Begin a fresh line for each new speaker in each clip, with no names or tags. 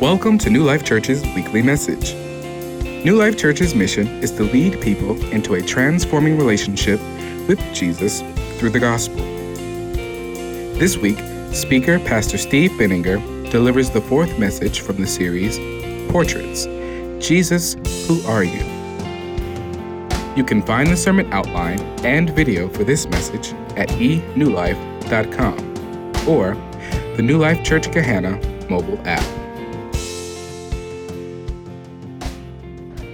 Welcome to New Life Church's weekly message. New Life Church's mission is to lead people into a transforming relationship with Jesus through the gospel. This week, speaker Pastor Steve Benninger delivers the fourth message from the series, Portraits Jesus, Who Are You? You can find the sermon outline and video for this message at enewlife.com or the New Life Church Gahanna mobile app.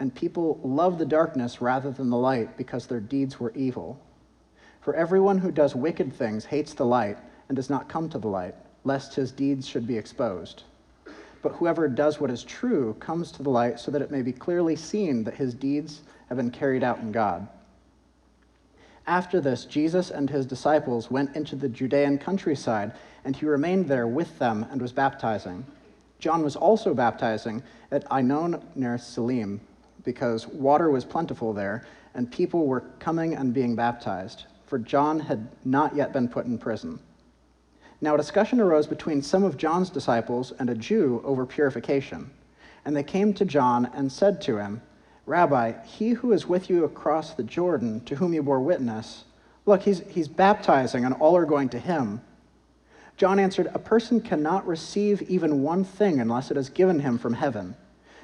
and people love the darkness rather than the light because their deeds were evil. For everyone who does wicked things hates the light and does not come to the light, lest his deeds should be exposed. But whoever does what is true comes to the light so that it may be clearly seen that his deeds have been carried out in God. After this, Jesus and his disciples went into the Judean countryside, and he remained there with them and was baptizing. John was also baptizing at Aenon near Salim because water was plentiful there, and people were coming and being baptized, for John had not yet been put in prison. Now a discussion arose between some of John's disciples and a Jew over purification. And they came to John and said to him, Rabbi, he who is with you across the Jordan, to whom you bore witness, look, he's, he's baptizing, and all are going to him. John answered, A person cannot receive even one thing unless it is given him from heaven.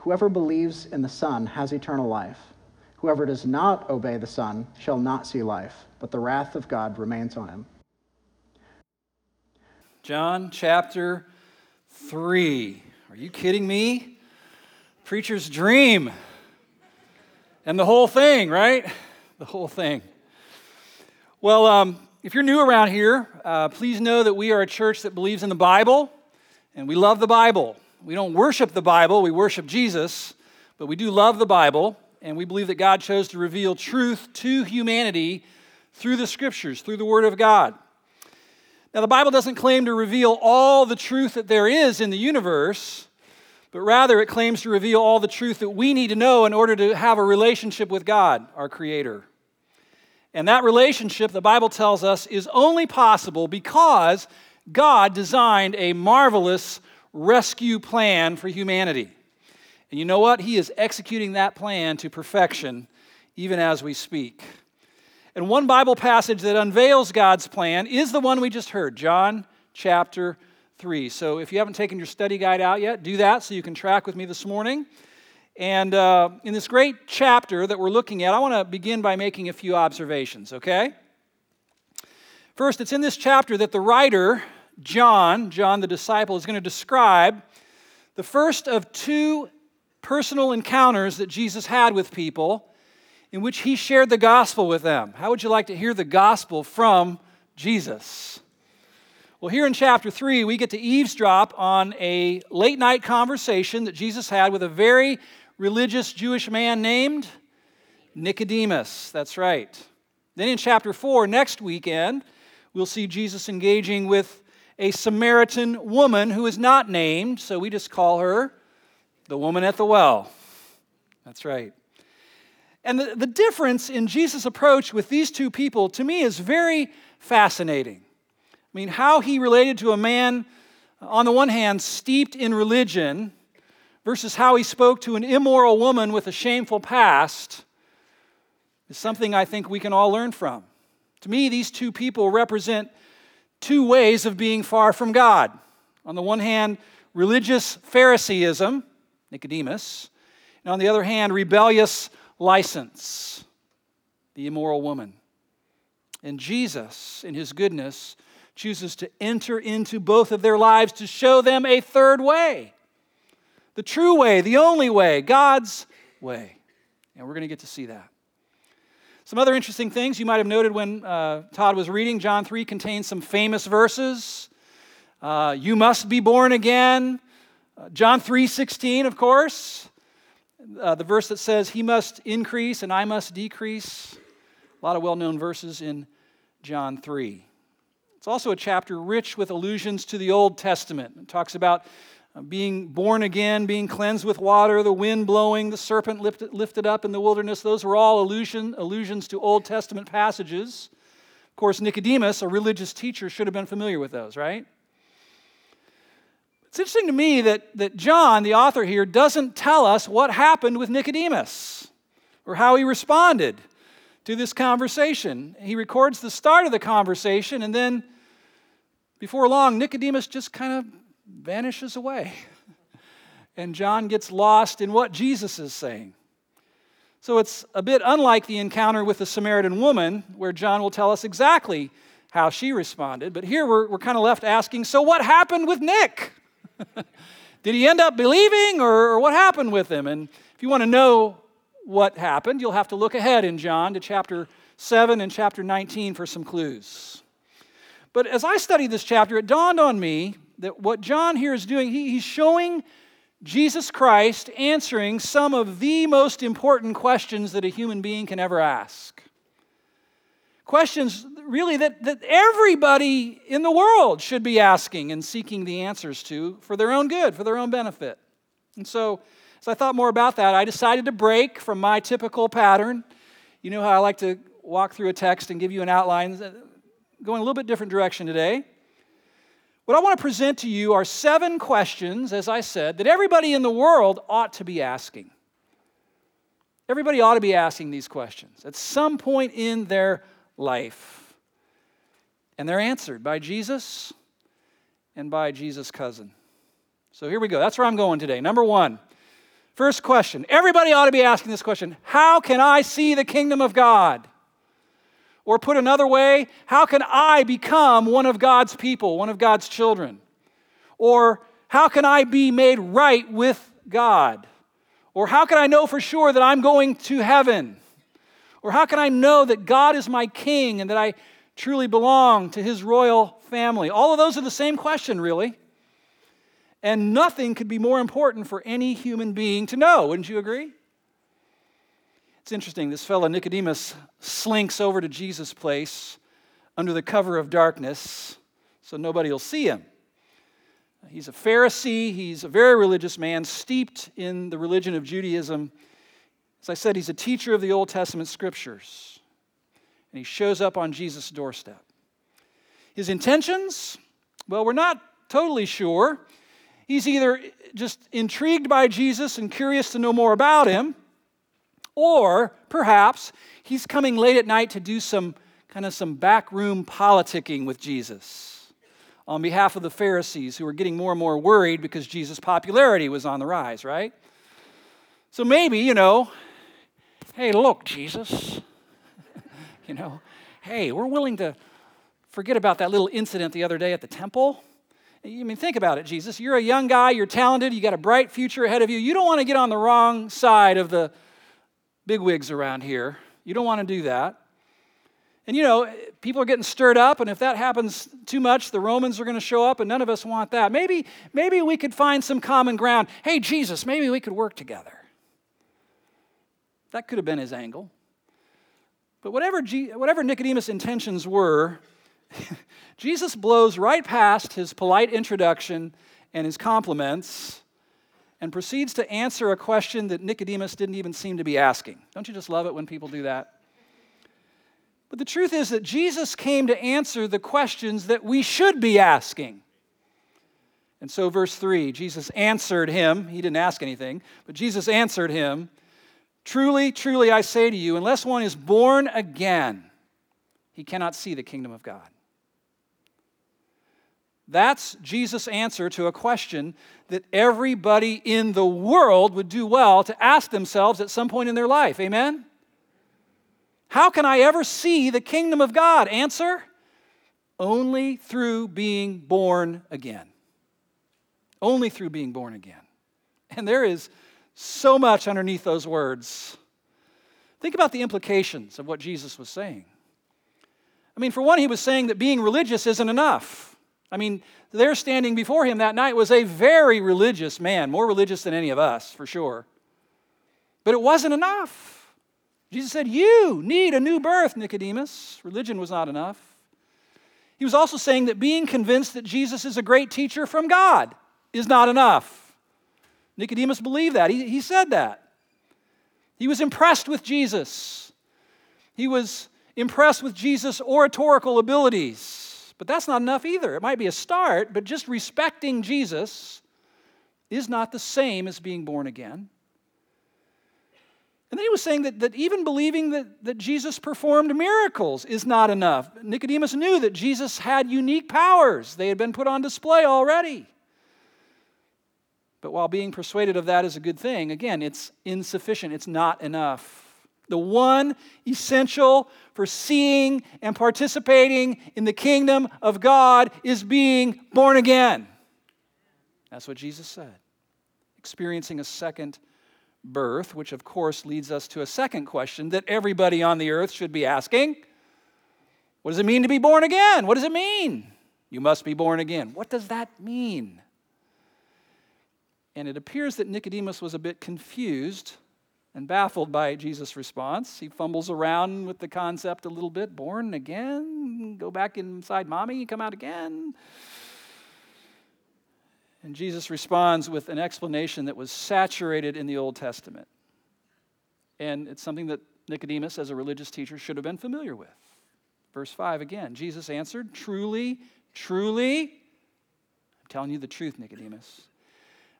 Whoever believes in the Son has eternal life. Whoever does not obey the Son shall not see life, but the wrath of God remains on him.
John chapter 3. Are you kidding me? Preacher's dream. And the whole thing, right? The whole thing. Well, um, if you're new around here, uh, please know that we are a church that believes in the Bible and we love the Bible. We don't worship the Bible, we worship Jesus, but we do love the Bible, and we believe that God chose to reveal truth to humanity through the scriptures, through the Word of God. Now, the Bible doesn't claim to reveal all the truth that there is in the universe, but rather it claims to reveal all the truth that we need to know in order to have a relationship with God, our Creator. And that relationship, the Bible tells us, is only possible because God designed a marvelous rescue plan for humanity. And you know what? He is executing that plan to perfection even as we speak. And one Bible passage that unveils God's plan is the one we just heard, John chapter 3. So if you haven't taken your study guide out yet, do that so you can track with me this morning. And uh, in this great chapter that we're looking at, I want to begin by making a few observations, okay? First, it's in this chapter that the writer, John, John the disciple, is going to describe the first of two personal encounters that Jesus had with people in which he shared the gospel with them. How would you like to hear the gospel from Jesus? Well, here in chapter 3, we get to eavesdrop on a late night conversation that Jesus had with a very religious Jewish man named Nicodemus. That's right. Then in chapter 4, next weekend, we'll see Jesus engaging with a Samaritan woman who is not named, so we just call her the woman at the well. That's right. And the, the difference in Jesus' approach with these two people, to me, is very fascinating. I mean, how he related to a man, uh, on the one hand, steeped in religion, versus how he spoke to an immoral woman with a shameful past, is something I think we can all learn from. To me, these two people represent two ways of being far from God. On the one hand, religious Phariseeism, Nicodemus, and on the other hand, rebellious license, the immoral woman. And Jesus, in his goodness, chooses to enter into both of their lives to show them a third way the true way, the only way, God's way. And we're going to get to see that. Some other interesting things you might have noted when uh, Todd was reading, John 3 contains some famous verses. Uh, you must be born again. Uh, John 3:16, of course uh, the verse that says, He must increase and I must decrease. A lot of well known verses in John 3. It's also a chapter rich with allusions to the Old Testament. It talks about being born again, being cleansed with water, the wind blowing, the serpent lifted, lifted up in the wilderness. Those were all allusion, allusions to Old Testament passages. Of course, Nicodemus, a religious teacher, should have been familiar with those, right? It's interesting to me that, that John, the author here, doesn't tell us what happened with Nicodemus or how he responded to this conversation. He records the start of the conversation, and then before long, Nicodemus just kind of vanishes away. And John gets lost in what Jesus is saying. So it's a bit unlike the encounter with the Samaritan woman, where John will tell us exactly how she responded. But here we're, we're kind of left asking so what happened with Nick? Did he end up believing or, or what happened with him? And if you want to know what happened, you'll have to look ahead in John to chapter 7 and chapter 19 for some clues. But as I studied this chapter, it dawned on me that what John here is doing, he, he's showing Jesus Christ answering some of the most important questions that a human being can ever ask. Questions really that, that everybody in the world should be asking and seeking the answers to for their own good, for their own benefit. And so, as I thought more about that, I decided to break from my typical pattern. You know how I like to walk through a text and give you an outline, going a little bit different direction today. What I want to present to you are seven questions, as I said, that everybody in the world ought to be asking. Everybody ought to be asking these questions at some point in their life. And they're answered by Jesus and by Jesus' cousin. So here we go. That's where I'm going today. Number one, first question. Everybody ought to be asking this question How can I see the kingdom of God? Or put another way, how can I become one of God's people, one of God's children? Or how can I be made right with God? Or how can I know for sure that I'm going to heaven? Or how can I know that God is my king and that I truly belong to his royal family? All of those are the same question, really. And nothing could be more important for any human being to know, wouldn't you agree? It's interesting, this fellow Nicodemus slinks over to Jesus' place under the cover of darkness so nobody will see him. He's a Pharisee, he's a very religious man, steeped in the religion of Judaism. As I said, he's a teacher of the Old Testament scriptures. And he shows up on Jesus' doorstep. His intentions, well, we're not totally sure. He's either just intrigued by Jesus and curious to know more about him, or perhaps he's coming late at night to do some kind of some backroom politicking with Jesus on behalf of the Pharisees who were getting more and more worried because Jesus' popularity was on the rise, right? So maybe, you know, hey, look, Jesus, you know, hey, we're willing to forget about that little incident the other day at the temple. I mean, think about it, Jesus. You're a young guy, you're talented, you got a bright future ahead of you. You don't want to get on the wrong side of the bigwigs around here. You don't want to do that. And you know, people are getting stirred up, and if that happens too much, the Romans are going to show up, and none of us want that. Maybe, maybe we could find some common ground. Hey, Jesus, maybe we could work together. That could have been his angle. But whatever, G- whatever Nicodemus' intentions were, Jesus blows right past his polite introduction and his compliments and proceeds to answer a question that Nicodemus didn't even seem to be asking. Don't you just love it when people do that? But the truth is that Jesus came to answer the questions that we should be asking. And so, verse 3 Jesus answered him. He didn't ask anything, but Jesus answered him Truly, truly, I say to you, unless one is born again, he cannot see the kingdom of God. That's Jesus' answer to a question that everybody in the world would do well to ask themselves at some point in their life. Amen? How can I ever see the kingdom of God? Answer only through being born again. Only through being born again. And there is so much underneath those words. Think about the implications of what Jesus was saying. I mean, for one, he was saying that being religious isn't enough. I mean, there standing before him that night was a very religious man, more religious than any of us, for sure. But it wasn't enough. Jesus said, You need a new birth, Nicodemus. Religion was not enough. He was also saying that being convinced that Jesus is a great teacher from God is not enough. Nicodemus believed that. He, he said that. He was impressed with Jesus. He was impressed with Jesus' oratorical abilities. But that's not enough either. It might be a start, but just respecting Jesus is not the same as being born again. And then he was saying that, that even believing that, that Jesus performed miracles is not enough. Nicodemus knew that Jesus had unique powers, they had been put on display already. But while being persuaded of that is a good thing, again, it's insufficient, it's not enough. The one essential for seeing and participating in the kingdom of God is being born again. That's what Jesus said. Experiencing a second birth, which of course leads us to a second question that everybody on the earth should be asking What does it mean to be born again? What does it mean? You must be born again. What does that mean? And it appears that Nicodemus was a bit confused and baffled by Jesus' response, he fumbles around with the concept a little bit born again, go back inside mommy, come out again. And Jesus responds with an explanation that was saturated in the Old Testament. And it's something that Nicodemus, as a religious teacher, should have been familiar with. Verse 5 again Jesus answered, Truly, truly, I'm telling you the truth, Nicodemus.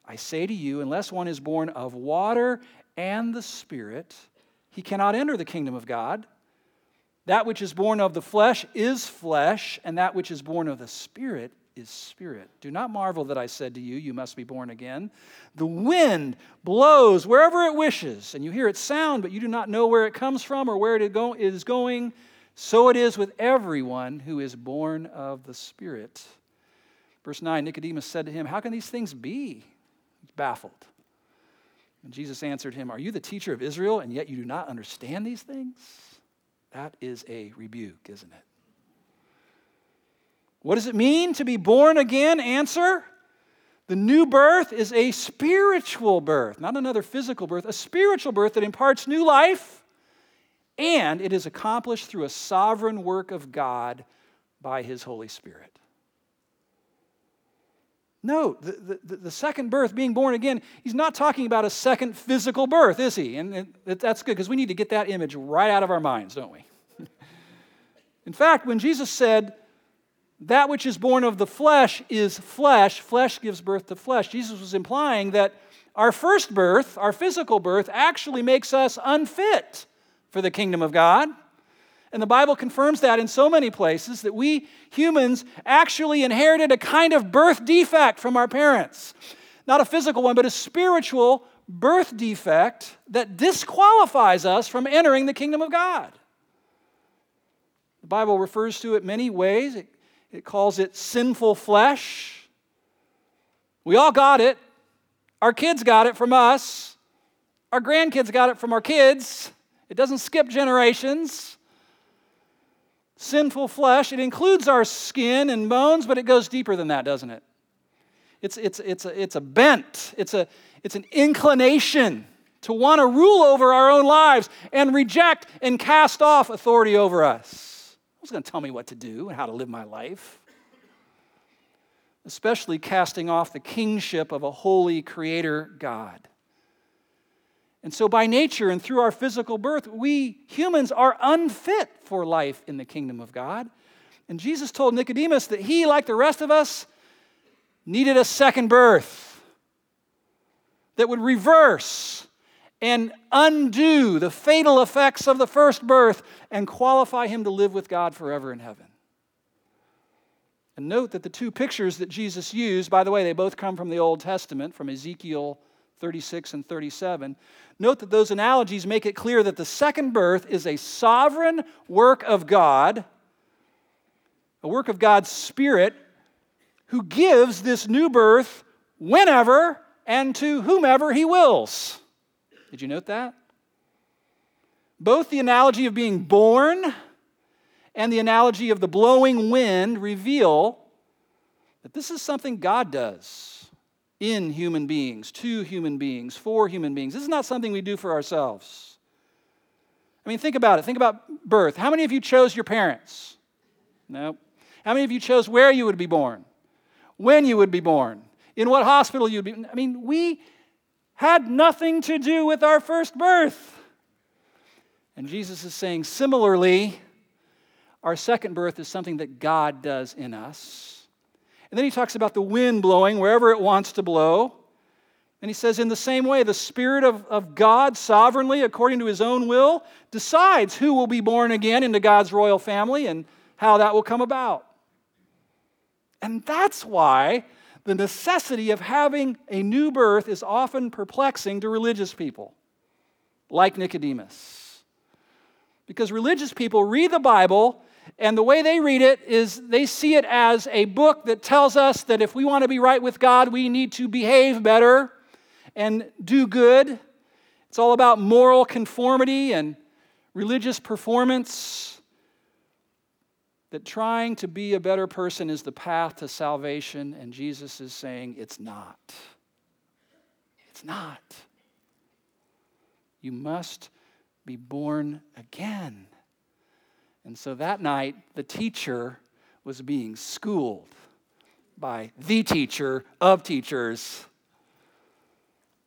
I say to you, unless one is born of water and the Spirit, he cannot enter the kingdom of God. That which is born of the flesh is flesh, and that which is born of the Spirit is spirit. Do not marvel that I said to you, You must be born again. The wind blows wherever it wishes, and you hear its sound, but you do not know where it comes from or where it is going. So it is with everyone who is born of the Spirit. Verse 9 Nicodemus said to him, How can these things be? Baffled. And Jesus answered him, Are you the teacher of Israel, and yet you do not understand these things? That is a rebuke, isn't it? What does it mean to be born again? Answer The new birth is a spiritual birth, not another physical birth, a spiritual birth that imparts new life and it is accomplished through a sovereign work of God by His Holy Spirit. Note, the, the, the, second birth, being born again, he's not talking about a second physical birth, is he? And it, that's good because we need to get that image right out of our minds, don't we? In fact, when Jesus said, that which is born of the flesh is flesh, flesh gives birth to flesh, Jesus was implying that our first birth, our physical birth, actually makes us unfit for the kingdom of God. And the Bible confirms that in so many places that we humans actually inherited a kind of birth defect from our parents. Not a physical one, but a spiritual birth defect that disqualifies us from entering the kingdom of God. The Bible refers to it many ways. It, it calls it sinful flesh. We all got it. Our kids got it from us. Our grandkids got it from our kids. It doesn't skip generations sinful flesh. It includes our skin and bones, but it goes deeper than that, doesn't it? It's, it's, it's, a, it's a bent, it's, a, it's an inclination to want to rule over our own lives and reject and cast off authority over us. Who's going to tell me what to do and how to live my life? Especially casting off the kingship of a holy creator God. And so, by nature and through our physical birth, we humans are unfit for life in the kingdom of God. And Jesus told Nicodemus that he, like the rest of us, needed a second birth that would reverse and undo the fatal effects of the first birth and qualify him to live with God forever in heaven. And note that the two pictures that Jesus used, by the way, they both come from the Old Testament, from Ezekiel 36 and 37. Note that those analogies make it clear that the second birth is a sovereign work of God, a work of God's Spirit, who gives this new birth whenever and to whomever He wills. Did you note that? Both the analogy of being born and the analogy of the blowing wind reveal that this is something God does in human beings, to human beings, for human beings. This is not something we do for ourselves. I mean, think about it. Think about birth. How many of you chose your parents? No. How many of you chose where you would be born? When you would be born? In what hospital you'd be? I mean, we had nothing to do with our first birth. And Jesus is saying, similarly, our second birth is something that God does in us. And then he talks about the wind blowing wherever it wants to blow. And he says, in the same way, the Spirit of, of God sovereignly, according to his own will, decides who will be born again into God's royal family and how that will come about. And that's why the necessity of having a new birth is often perplexing to religious people, like Nicodemus. Because religious people read the Bible and the way they read it is they see it as a book that tells us that if we want to be right with God, we need to behave better and do good. It's all about moral conformity and religious performance. That trying to be a better person is the path to salvation, and Jesus is saying it's not. It's not. You must be born again. And so that night, the teacher was being schooled by the teacher of teachers.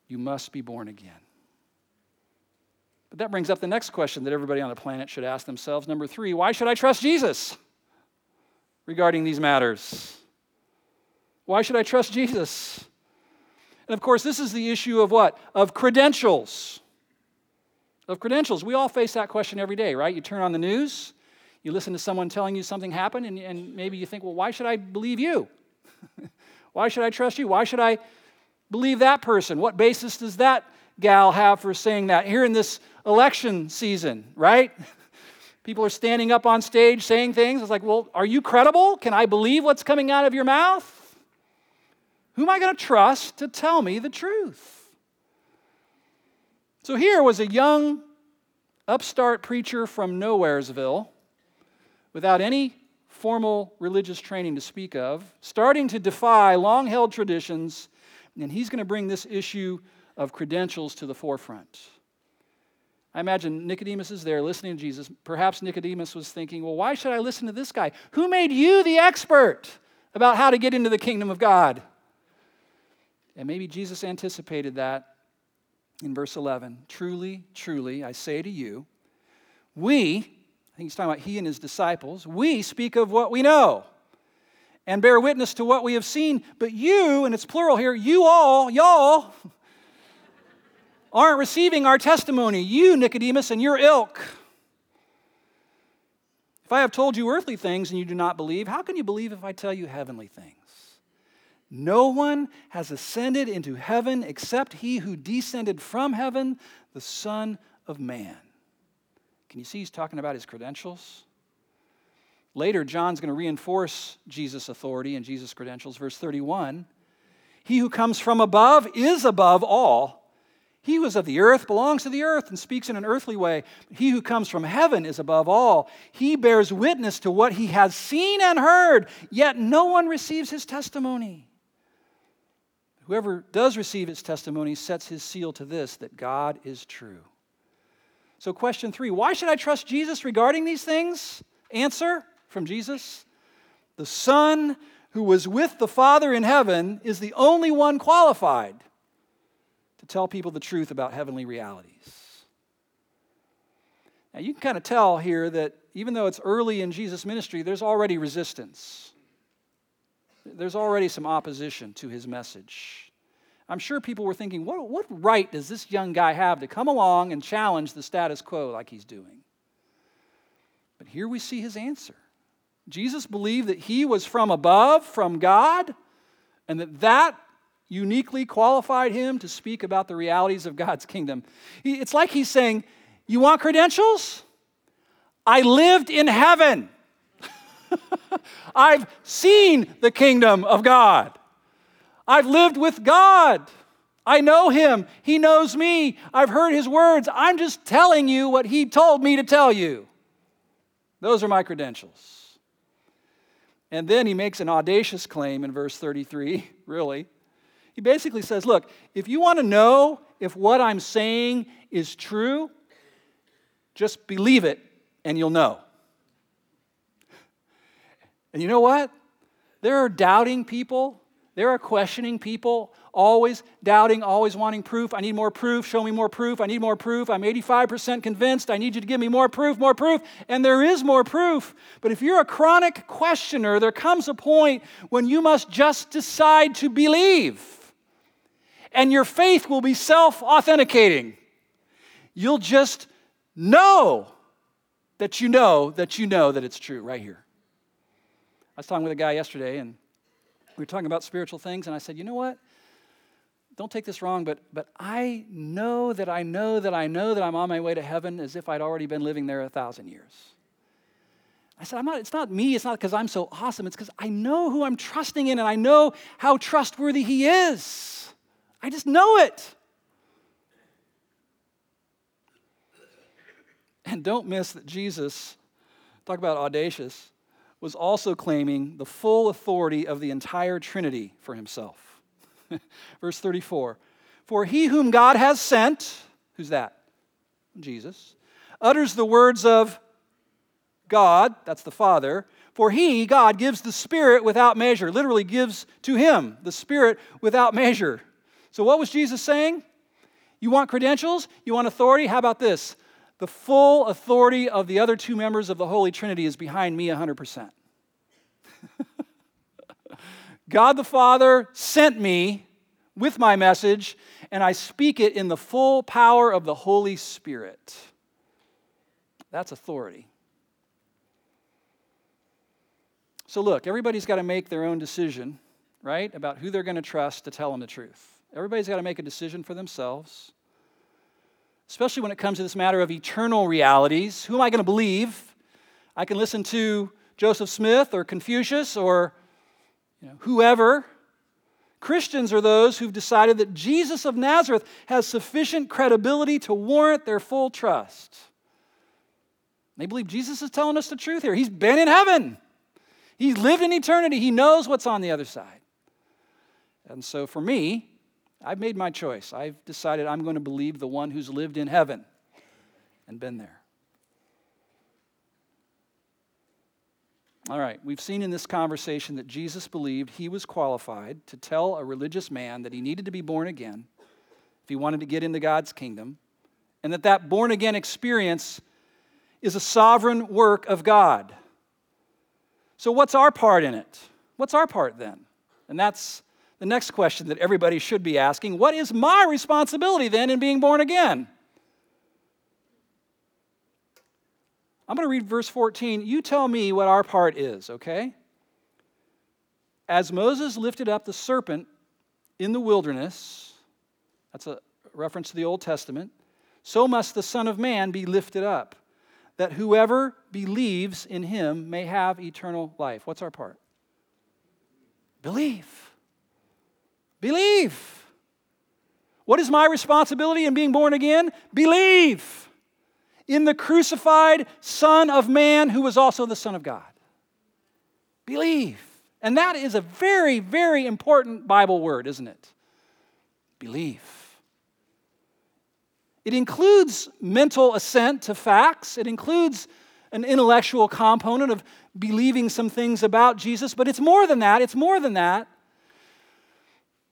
You must be born again. But that brings up the next question that everybody on the planet should ask themselves. Number three, why should I trust Jesus regarding these matters? Why should I trust Jesus? And of course, this is the issue of what? Of credentials. Of credentials. We all face that question every day, right? You turn on the news, you listen to someone telling you something happened, and, and maybe you think, well, why should I believe you? why should I trust you? Why should I believe that person? What basis does that gal have for saying that? Here in this election season, right? People are standing up on stage saying things. It's like, well, are you credible? Can I believe what's coming out of your mouth? Who am I going to trust to tell me the truth? So here was a young upstart preacher from Nowheresville without any formal religious training to speak of, starting to defy long held traditions, and he's going to bring this issue of credentials to the forefront. I imagine Nicodemus is there listening to Jesus. Perhaps Nicodemus was thinking, well, why should I listen to this guy? Who made you the expert about how to get into the kingdom of God? And maybe Jesus anticipated that in verse 11. Truly, truly, I say to you, we, I think he's talking about he and his disciples, we speak of what we know and bear witness to what we have seen, but you, and it's plural here, you all, y'all, aren't receiving our testimony. You, Nicodemus, and your ilk. If I have told you earthly things and you do not believe, how can you believe if I tell you heavenly things? No one has ascended into heaven except he who descended from heaven, the Son of Man. Can you see he's talking about his credentials? Later, John's going to reinforce Jesus' authority and Jesus' credentials. Verse 31 He who comes from above is above all. He who is of the earth belongs to the earth and speaks in an earthly way. He who comes from heaven is above all. He bears witness to what he has seen and heard, yet no one receives his testimony. Whoever does receive his testimony sets his seal to this that God is true. So, question three why should I trust Jesus regarding these things? Answer from Jesus The Son who was with the Father in heaven is the only one qualified to tell people the truth about heavenly realities. Now, you can kind of tell here that even though it's early in Jesus' ministry, there's already resistance. There's already some opposition to his message. I'm sure people were thinking, what, what right does this young guy have to come along and challenge the status quo like he's doing? But here we see his answer. Jesus believed that he was from above, from God, and that that uniquely qualified him to speak about the realities of God's kingdom. It's like he's saying, You want credentials? I lived in heaven. I've seen the kingdom of God. I've lived with God. I know him. He knows me. I've heard his words. I'm just telling you what he told me to tell you. Those are my credentials. And then he makes an audacious claim in verse 33, really. He basically says, Look, if you want to know if what I'm saying is true, just believe it and you'll know. And you know what? There are doubting people, there are questioning people, always doubting, always wanting proof. I need more proof. Show me more proof. I need more proof. I'm 85% convinced. I need you to give me more proof, more proof. And there is more proof. But if you're a chronic questioner, there comes a point when you must just decide to believe and your faith will be self authenticating. You'll just know that you know that you know that it's true right here. I was talking with a guy yesterday, and we were talking about spiritual things, and I said, You know what? Don't take this wrong, but, but I know that I know that I know that I'm on my way to heaven as if I'd already been living there a thousand years. I said, I'm not, it's not me, it's not because I'm so awesome, it's because I know who I'm trusting in and I know how trustworthy He is. I just know it. And don't miss that Jesus, talk about audacious, was also claiming the full authority of the entire Trinity for himself. Verse 34 For he whom God has sent, who's that? Jesus, utters the words of God, that's the Father, for he, God, gives the Spirit without measure, literally gives to him the Spirit without measure. So, what was Jesus saying? You want credentials? You want authority? How about this? The full authority of the other two members of the Holy Trinity is behind me 100%. God the Father sent me with my message, and I speak it in the full power of the Holy Spirit. That's authority. So, look, everybody's got to make their own decision, right, about who they're going to trust to tell them the truth. Everybody's got to make a decision for themselves, especially when it comes to this matter of eternal realities. Who am I going to believe? I can listen to Joseph Smith or Confucius or you know, whoever. Christians are those who've decided that Jesus of Nazareth has sufficient credibility to warrant their full trust. They believe Jesus is telling us the truth here. He's been in heaven, He's lived in eternity, He knows what's on the other side. And so for me, I've made my choice. I've decided I'm going to believe the one who's lived in heaven and been there. All right, we've seen in this conversation that Jesus believed he was qualified to tell a religious man that he needed to be born again if he wanted to get into God's kingdom, and that that born again experience is a sovereign work of God. So, what's our part in it? What's our part then? And that's the next question that everybody should be asking. What is my responsibility then in being born again? I'm going to read verse 14. You tell me what our part is, okay? As Moses lifted up the serpent in the wilderness, that's a reference to the Old Testament, so must the Son of Man be lifted up, that whoever believes in him may have eternal life. What's our part? Believe. Believe. What is my responsibility in being born again? Believe in the crucified Son of Man who was also the Son of God. Believe. And that is a very, very important Bible word, isn't it? Believe. It includes mental assent to facts, it includes an intellectual component of believing some things about Jesus, but it's more than that. It's more than that.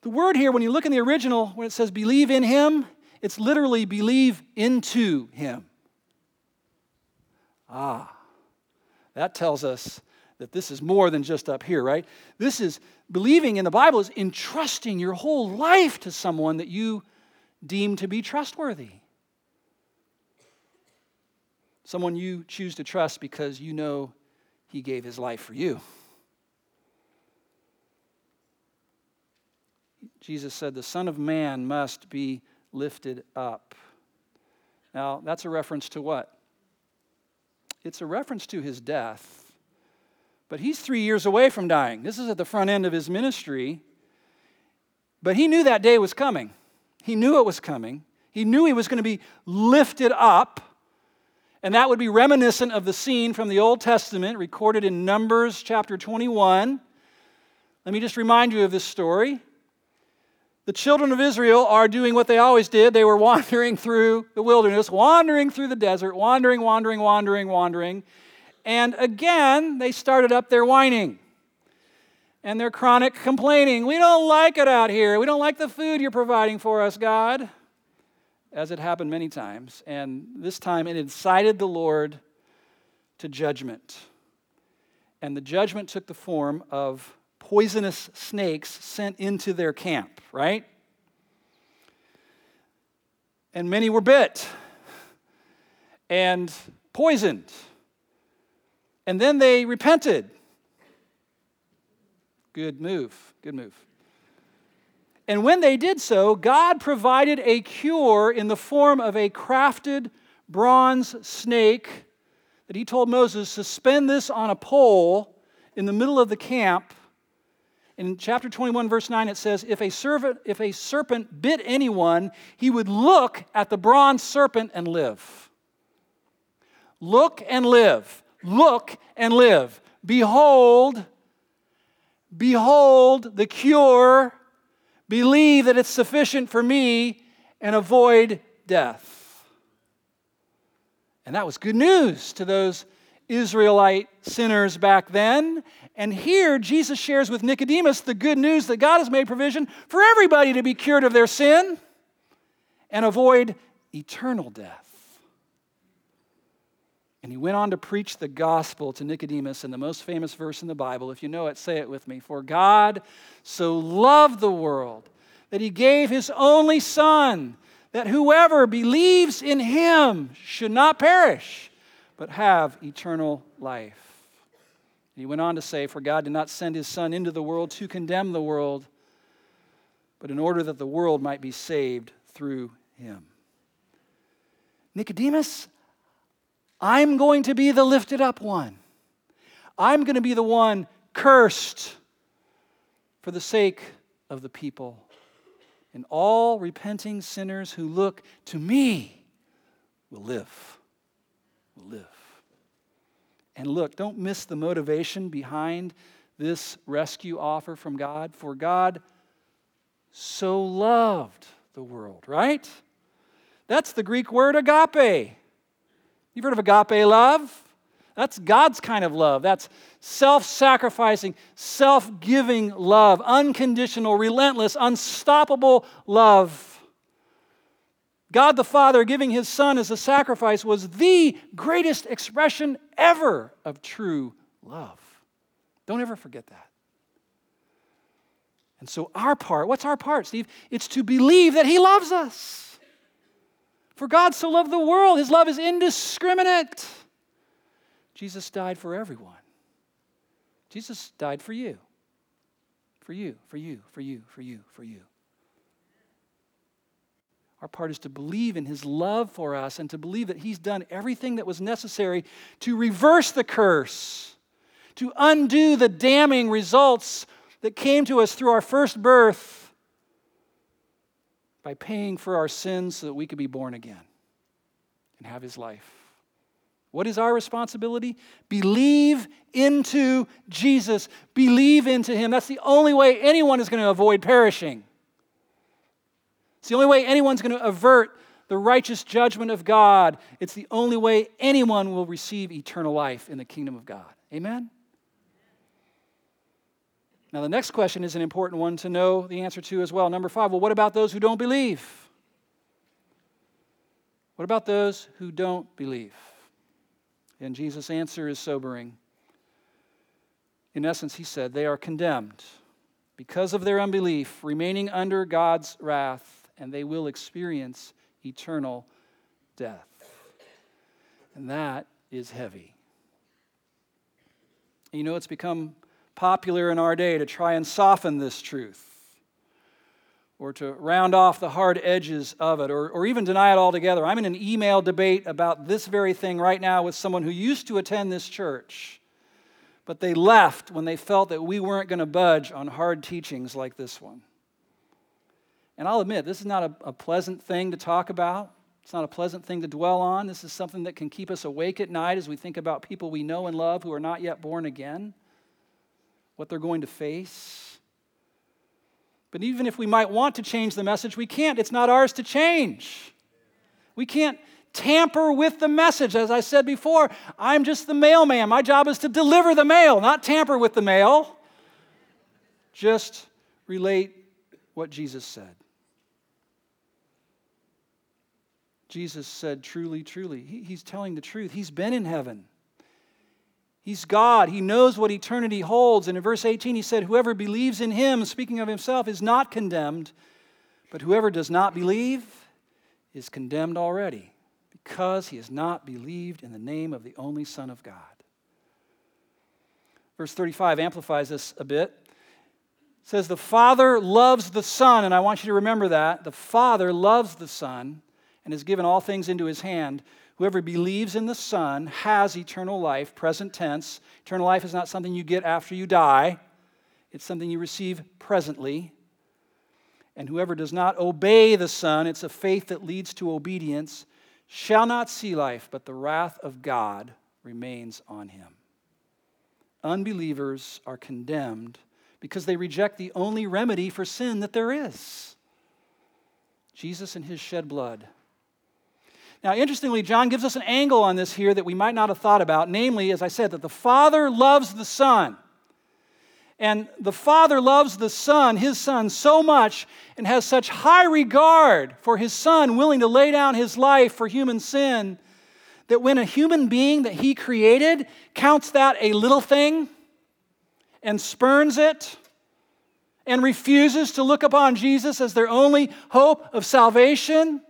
The word here, when you look in the original, when it says believe in him, it's literally believe into him. Ah, that tells us that this is more than just up here, right? This is believing in the Bible is entrusting your whole life to someone that you deem to be trustworthy. Someone you choose to trust because you know he gave his life for you. Jesus said, The Son of Man must be lifted up. Now, that's a reference to what? it's a reference to his death. But he's three years away from dying. This is at the front end of his ministry. But he knew that day was coming. He knew it was coming. He knew he was going to be lifted up. And that would be reminiscent of the scene from the Old Testament recorded in Numbers chapter 21. Let me just remind you of this story. The children of Israel are doing what they always did. They were wandering through the wilderness, wandering through the desert, wandering, wandering, wandering, wandering. And again, they started up their whining and their chronic complaining. We don't like it out here. We don't like the food you're providing for us, God. As it happened many times. And this time it incited the Lord to judgment. And the judgment took the form of poisonous snakes sent into their camp, right? And many were bit and poisoned. And then they repented. Good move, good move. And when they did so, God provided a cure in the form of a crafted bronze snake that he told Moses, suspend this on a pole in the middle of the camp in chapter 21, verse 9, it says, if a, servant, if a serpent bit anyone, he would look at the bronze serpent and live. Look and live. Look and live. Behold, behold the cure. Believe that it's sufficient for me and avoid death. And that was good news to those Israelite sinners back then. And here, Jesus shares with Nicodemus the good news that God has made provision for everybody to be cured of their sin and avoid eternal death. And he went on to preach the gospel to Nicodemus in the most famous verse in the Bible. If you know it, say it with me. For God so loved the world that he gave his only Son, that whoever believes in him should not perish but have eternal life. He went on to say, For God did not send his Son into the world to condemn the world, but in order that the world might be saved through him. Nicodemus, I'm going to be the lifted up one. I'm going to be the one cursed for the sake of the people. And all repenting sinners who look to me will live. Live. And look, don't miss the motivation behind this rescue offer from God. For God so loved the world, right? That's the Greek word agape. You've heard of agape love? That's God's kind of love. That's self sacrificing, self giving love, unconditional, relentless, unstoppable love. God the Father giving his Son as a sacrifice was the greatest expression ever of true love. Don't ever forget that. And so, our part, what's our part, Steve? It's to believe that he loves us. For God so loved the world, his love is indiscriminate. Jesus died for everyone. Jesus died for you. For you, for you, for you, for you, for you. Our part is to believe in his love for us and to believe that he's done everything that was necessary to reverse the curse, to undo the damning results that came to us through our first birth by paying for our sins so that we could be born again and have his life. What is our responsibility? Believe into Jesus. Believe into him. That's the only way anyone is going to avoid perishing. It's the only way anyone's going to avert the righteous judgment of God. It's the only way anyone will receive eternal life in the kingdom of God. Amen? Now, the next question is an important one to know the answer to as well. Number five, well, what about those who don't believe? What about those who don't believe? And Jesus' answer is sobering. In essence, he said, they are condemned because of their unbelief, remaining under God's wrath and they will experience eternal death. And that is heavy. You know, it's become popular in our day to try and soften this truth or to round off the hard edges of it or, or even deny it altogether. I'm in an email debate about this very thing right now with someone who used to attend this church, but they left when they felt that we weren't going to budge on hard teachings like this one. And I'll admit, this is not a, a, pleasant thing to talk about. It's not a pleasant thing to dwell on. This is something that can keep us awake at night as we think about people we know and love who are not yet born again, what they're going to face. But even if we might want to change the message, we can't. It's not ours to change. We can't tamper with the message. As I said before, I'm just the mailman. My job is to deliver the mail, not tamper with the mail. Just relate what Jesus said. Jesus said, Truly, truly. He, he's telling the truth. He's been in heaven. He's God. He knows what eternity holds. And in verse 18, he said, Whoever believes in him, speaking of himself, is not condemned, but whoever does not believe is condemned already because he has not believed in the name of the only Son of God. Verse 35 amplifies this a bit. It says, The Father loves the Son, and I want you to remember that. The Father loves the Son and has given all things into his hand. Whoever believes in the Son has eternal life, present tense. Eternal life is not something you get after you die, it's something you receive presently. And whoever does not obey the Son, it's a faith that leads to obedience, shall not see life, but the wrath of God remains on him. Unbelievers are condemned because they reject the only remedy for sin that there is Jesus and his shed blood. Now, interestingly, John gives us an angle on this here that we might not have thought about. Namely, as I said, that the Father loves the Son. And the Father loves the Son, his Son, so much and has such high regard for his Son, willing to lay down his life for human sin, that when a human being that he created counts that a little thing and spurns it and refuses to look upon Jesus as their only hope of salvation,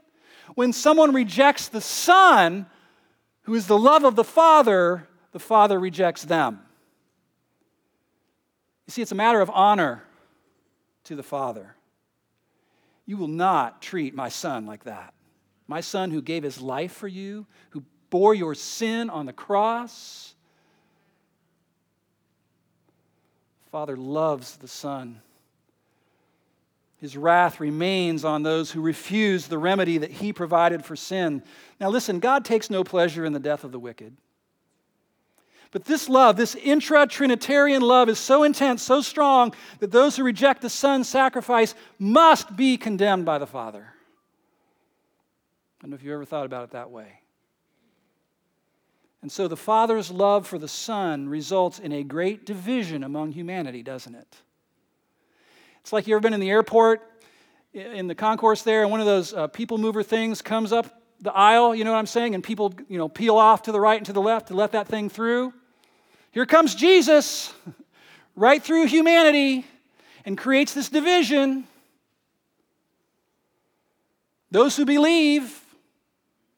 when someone rejects the Son, who is the love of the Father, the Father rejects them. You see, it's a matter of honor to the Father. You will not treat my son like that. My son who gave his life for you, who bore your sin on the cross. Father loves the Son his wrath remains on those who refuse the remedy that he provided for sin. Now, listen, God takes no pleasure in the death of the wicked. But this love, this intra Trinitarian love, is so intense, so strong, that those who reject the Son's sacrifice must be condemned by the Father. I don't know if you ever thought about it that way. And so the Father's love for the Son results in a great division among humanity, doesn't it? It's like you ever been in the airport, in the concourse there, and one of those uh, people mover things comes up the aisle, you know what I'm saying? And people, you know, peel off to the right and to the left to let that thing through. Here comes Jesus right through humanity and creates this division. Those who believe,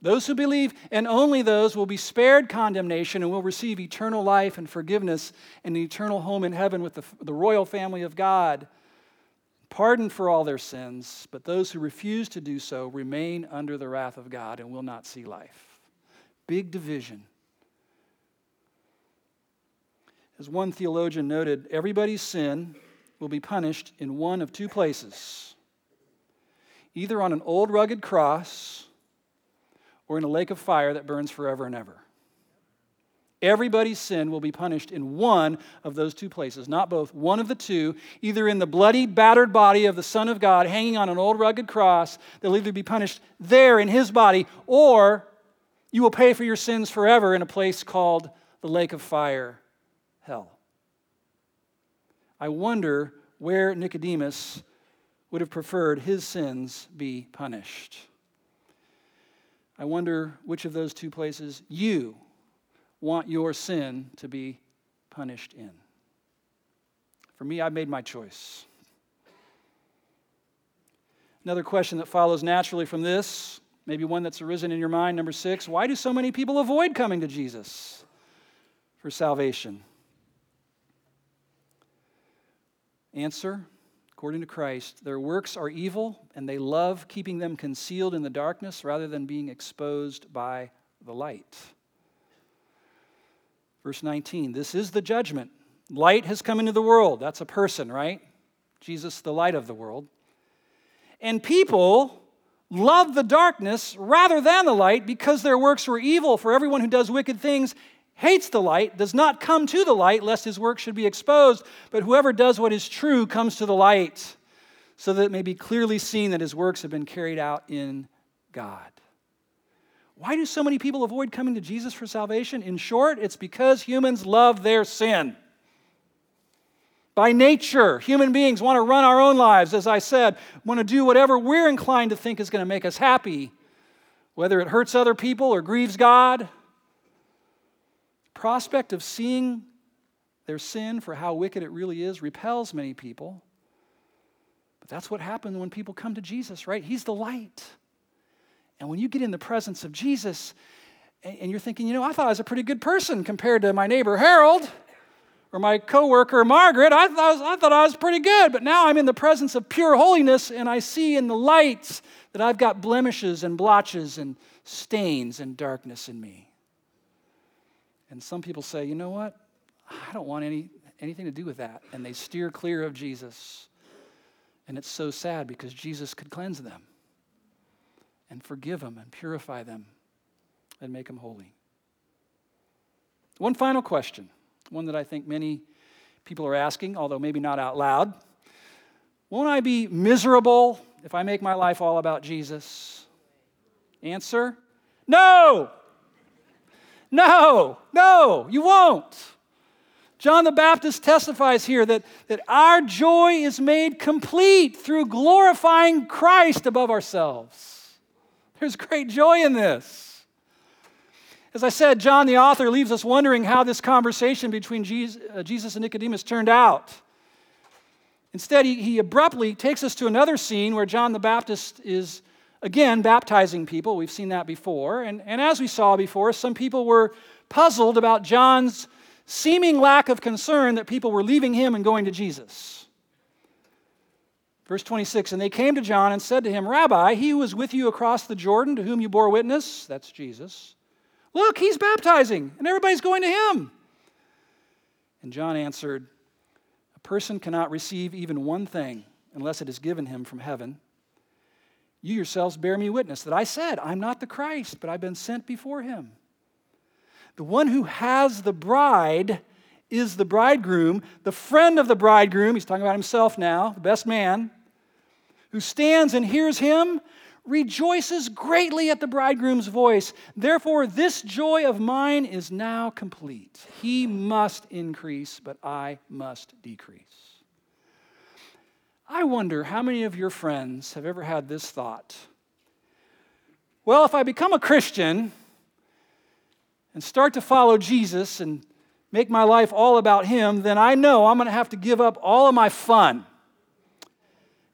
those who believe, and only those will be spared condemnation and will receive eternal life and forgiveness and an eternal home in heaven with the, the royal family of God pardoned for all their sins, but those who refuse to do so remain under the wrath of God and will not see life. Big division. As one theologian noted, everybody's sin will be punished in one of two places either on an old rugged cross or in a lake of fire that burns forever and ever. Everybody's sin will be punished in one of those two places, not both, one of the two, either in the bloody, battered body of the Son of God hanging on an old rugged cross, they'll either be punished there in his body, or you will pay for your sins forever in a place called the lake of fire, hell. I wonder where Nicodemus would have preferred his sins be punished. I wonder which of those two places you want your sin to be punished in. For me, I made my choice. Another question that follows naturally from this, maybe one that's arisen in your mind, number six why do so many people avoid coming to Jesus for salvation? Answer according to Christ, their works are evil and they love keeping them concealed in the darkness rather than being exposed by the light. Verse 19 This is the judgment. Light has come into the world. That's a person, right? Jesus, the light of the world. And people love the darkness rather than the light because their works were evil. For everyone who does wicked things hates the light, does not come to the light, lest his work should be exposed. But whoever does what is true comes to the light, so that it may be clearly seen that his works have been carried out in God. Why do so many people avoid coming to Jesus for salvation? In short, it's because humans love their sin. By nature, human beings want to run our own lives, as I said, want to do whatever we're inclined to think is going to make us happy, whether it hurts other people or grieves God. Prospect of seeing their sin for how wicked it really is repels many people. But that's what happens when people come to Jesus, right? He's the light. And when you get in the presence of Jesus and you're thinking, you know, I thought I was a pretty good person compared to my neighbor Harold or my coworker Margaret, I thought, I, was, I thought I was pretty good, but now I'm in the presence of pure holiness and I see in the light that I've got blemishes and blotches and stains and darkness in me. And some people say, you know what? I don't want any, anything to do with that. And they steer clear of Jesus. And it's so sad because Jesus could cleanse them and forgive them and purify them and make them holy. One final question, one that I think many people are asking, although maybe not out loud. Won't I be miserable if I make my life all about Jesus? Answer No! No, no, you won't. John the Baptist testifies here that, that our joy is made complete through glorifying Christ above ourselves. There's great joy in this. As I said, John the author leaves us wondering how this conversation between uh, Jesus and Nicodemus turned out. Instead, he, he abruptly takes us to another scene where John the Baptist is again baptizing people. We've seen that before. And, and as we saw before, some people were puzzled about John's seeming lack of concern that people were leaving him and going to Jesus. Verse 26 And they came to John and said to him, Rabbi, he who was with you across the Jordan, to whom you bore witness, that's Jesus, look, he's baptizing, and everybody's going to him. And John answered, A person cannot receive even one thing unless it is given him from heaven. You yourselves bear me witness that I said, I'm not the Christ, but I've been sent before him. The one who has the bride is the bridegroom, the friend of the bridegroom, he's talking about himself now, the best man, who stands and hears him, rejoices greatly at the bridegroom's voice. Therefore, this joy of mine is now complete. He must increase, but I must decrease. I wonder how many of your friends have ever had this thought. Well, if I become a Christian and start to follow Jesus and make my life all about Him, then I know I'm going to have to give up all of my fun.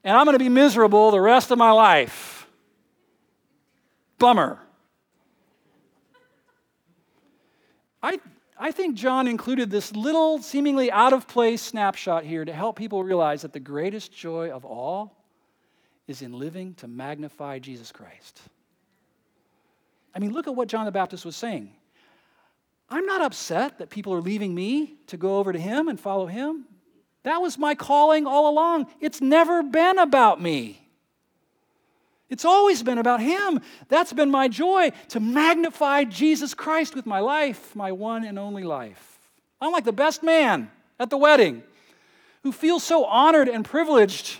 And I'm going to be miserable the rest of my life. Bummer. I, I think John included this little, seemingly out of place snapshot here to help people realize that the greatest joy of all is in living to magnify Jesus Christ. I mean, look at what John the Baptist was saying. I'm not upset that people are leaving me to go over to him and follow him. That was my calling all along. It's never been about me. It's always been about Him. That's been my joy to magnify Jesus Christ with my life, my one and only life. I'm like the best man at the wedding who feels so honored and privileged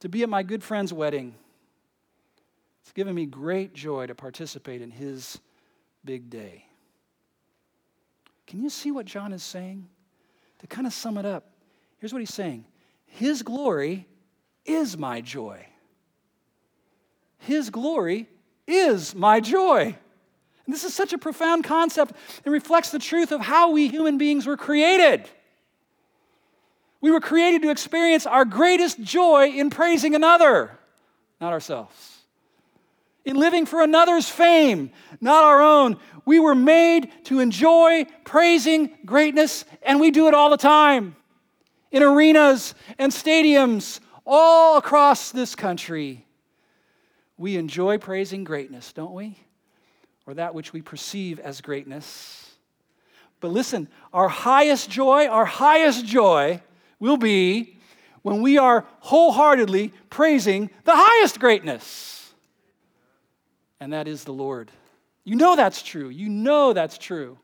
to be at my good friend's wedding. It's given me great joy to participate in his big day. Can you see what John is saying? To kind of sum it up, here's what he's saying His glory is my joy. His glory is my joy. And this is such a profound concept. It reflects the truth of how we human beings were created. We were created to experience our greatest joy in praising another, not ourselves. In living for another's fame, not our own. We were made to enjoy praising greatness, and we do it all the time in arenas and stadiums all across this country. We enjoy praising greatness, don't we? Or that which we perceive as greatness. But listen, our highest joy, our highest joy will be when we are wholeheartedly praising the highest greatness. And that is the Lord. You know that's true. You know that's true.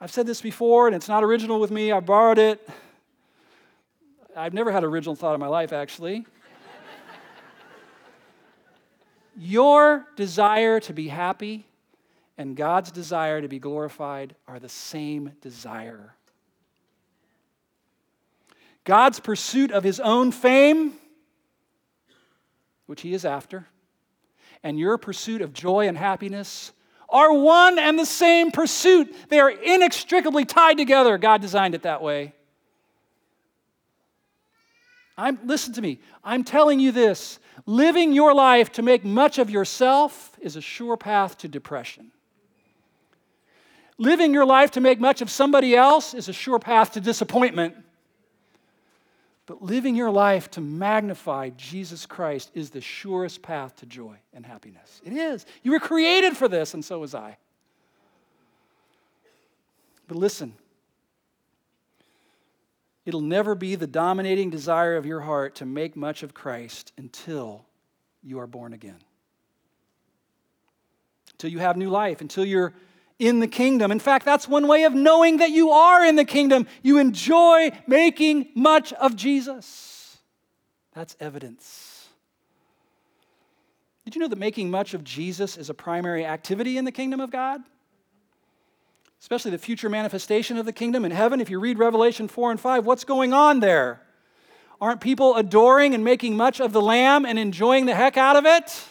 I've said this before, and it's not original with me. I borrowed it. I've never had original thought in my life, actually. Your desire to be happy and God's desire to be glorified are the same desire. God's pursuit of his own fame, which he is after, and your pursuit of joy and happiness are one and the same pursuit. They are inextricably tied together. God designed it that way. I'm, listen to me. I'm telling you this living your life to make much of yourself is a sure path to depression. Living your life to make much of somebody else is a sure path to disappointment. But living your life to magnify Jesus Christ is the surest path to joy and happiness. It is. You were created for this, and so was I. But listen, It'll never be the dominating desire of your heart to make much of Christ until you are born again. Until you have new life, until you're in the kingdom. In fact, that's one way of knowing that you are in the kingdom. You enjoy making much of Jesus. That's evidence. Did you know that making much of Jesus is a primary activity in the kingdom of God? especially the future manifestation of the kingdom in heaven. If you read Revelation 4 and 5, what's going on there? Aren't people adoring and making much of the Lamb and enjoying the heck out of it?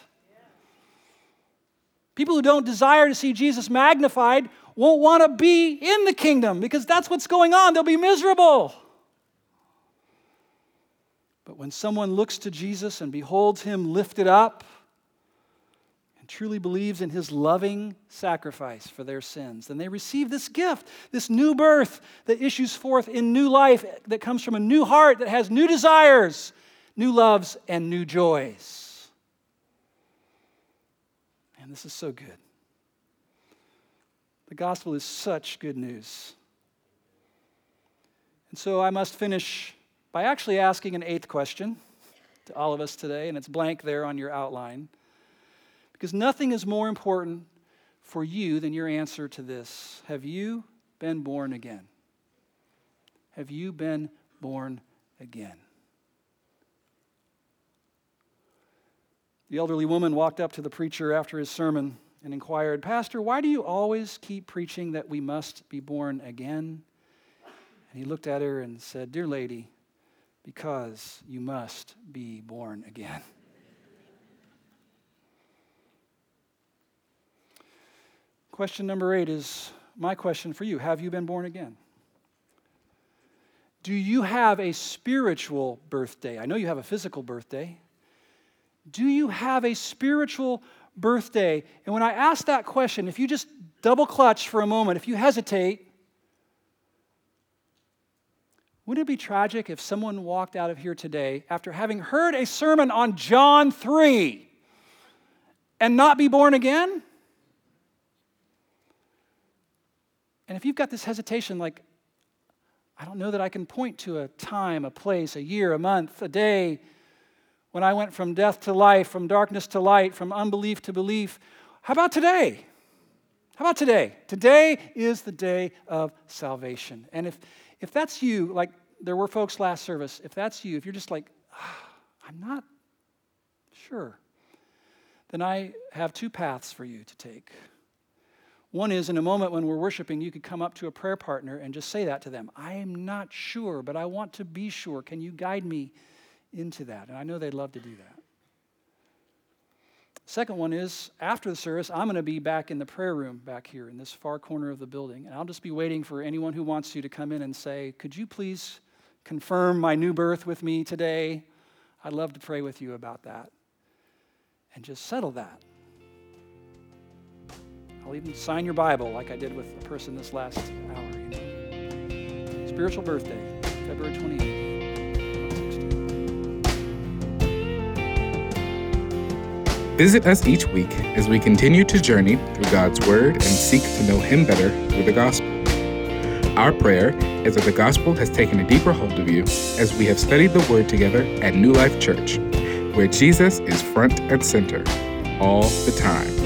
People who don't desire to see Jesus magnified won't want to be in the kingdom because that's what's going on. They'll be miserable. But when someone looks to Jesus and beholds him lifted up, and truly believes in his loving sacrifice for their sins, then they receive this gift, this new birth that issues forth in new life, that comes from a new heart that has new desires, new loves, and new joys. This is so good. The gospel is such good news. And so I must finish by actually asking an eighth question to all of us today, and it's blank there on your outline. Because nothing is more important for you than your answer to this Have you been born again? Have you been born again? The elderly woman walked up to the preacher after his sermon and inquired, Pastor, why do you always keep preaching that we must be born again? And he looked at her and said, Dear lady, because you must be born again. Question number eight is my question for you Have you been born again? Do you have a spiritual birthday? I know you have a physical birthday. Do you have a spiritual birthday? And when I ask that question, if you just double clutch for a moment, if you hesitate, wouldn't it be tragic if someone walked out of here today after having heard a sermon on John 3 and not be born again? And if you've got this hesitation, like, I don't know that I can point to a time, a place, a year, a month, a day when I went from death to life, from darkness to light, from unbelief to belief. How about today? How about today? Today is the day of salvation. And if, if that's you, like there were folks last service, if that's you, if you're just like, oh, I'm not sure, then I have two paths for you to take. One is in a moment when we're worshiping, you could come up to a prayer partner and just say that to them. I am not sure, but I want to be sure. Can you guide me into that? And I know they'd love to do that. Second one is after the service, I'm going to be back in the prayer room back here in this far corner of the building. And I'll just be waiting for anyone who wants you to come in and say, Could you please confirm my new birth with me today? I'd love to pray with you about that. And just settle that. I'll even sign your Bible like I did with the person this last hour. You know. Spiritual birthday, February 28th.
Visit us each week as we continue to journey through God's Word and seek to know Him better through the gospel. Our prayer is that the gospel has taken a deeper hold of you as we have studied the Word together at New Life Church, where Jesus is front and center all the time.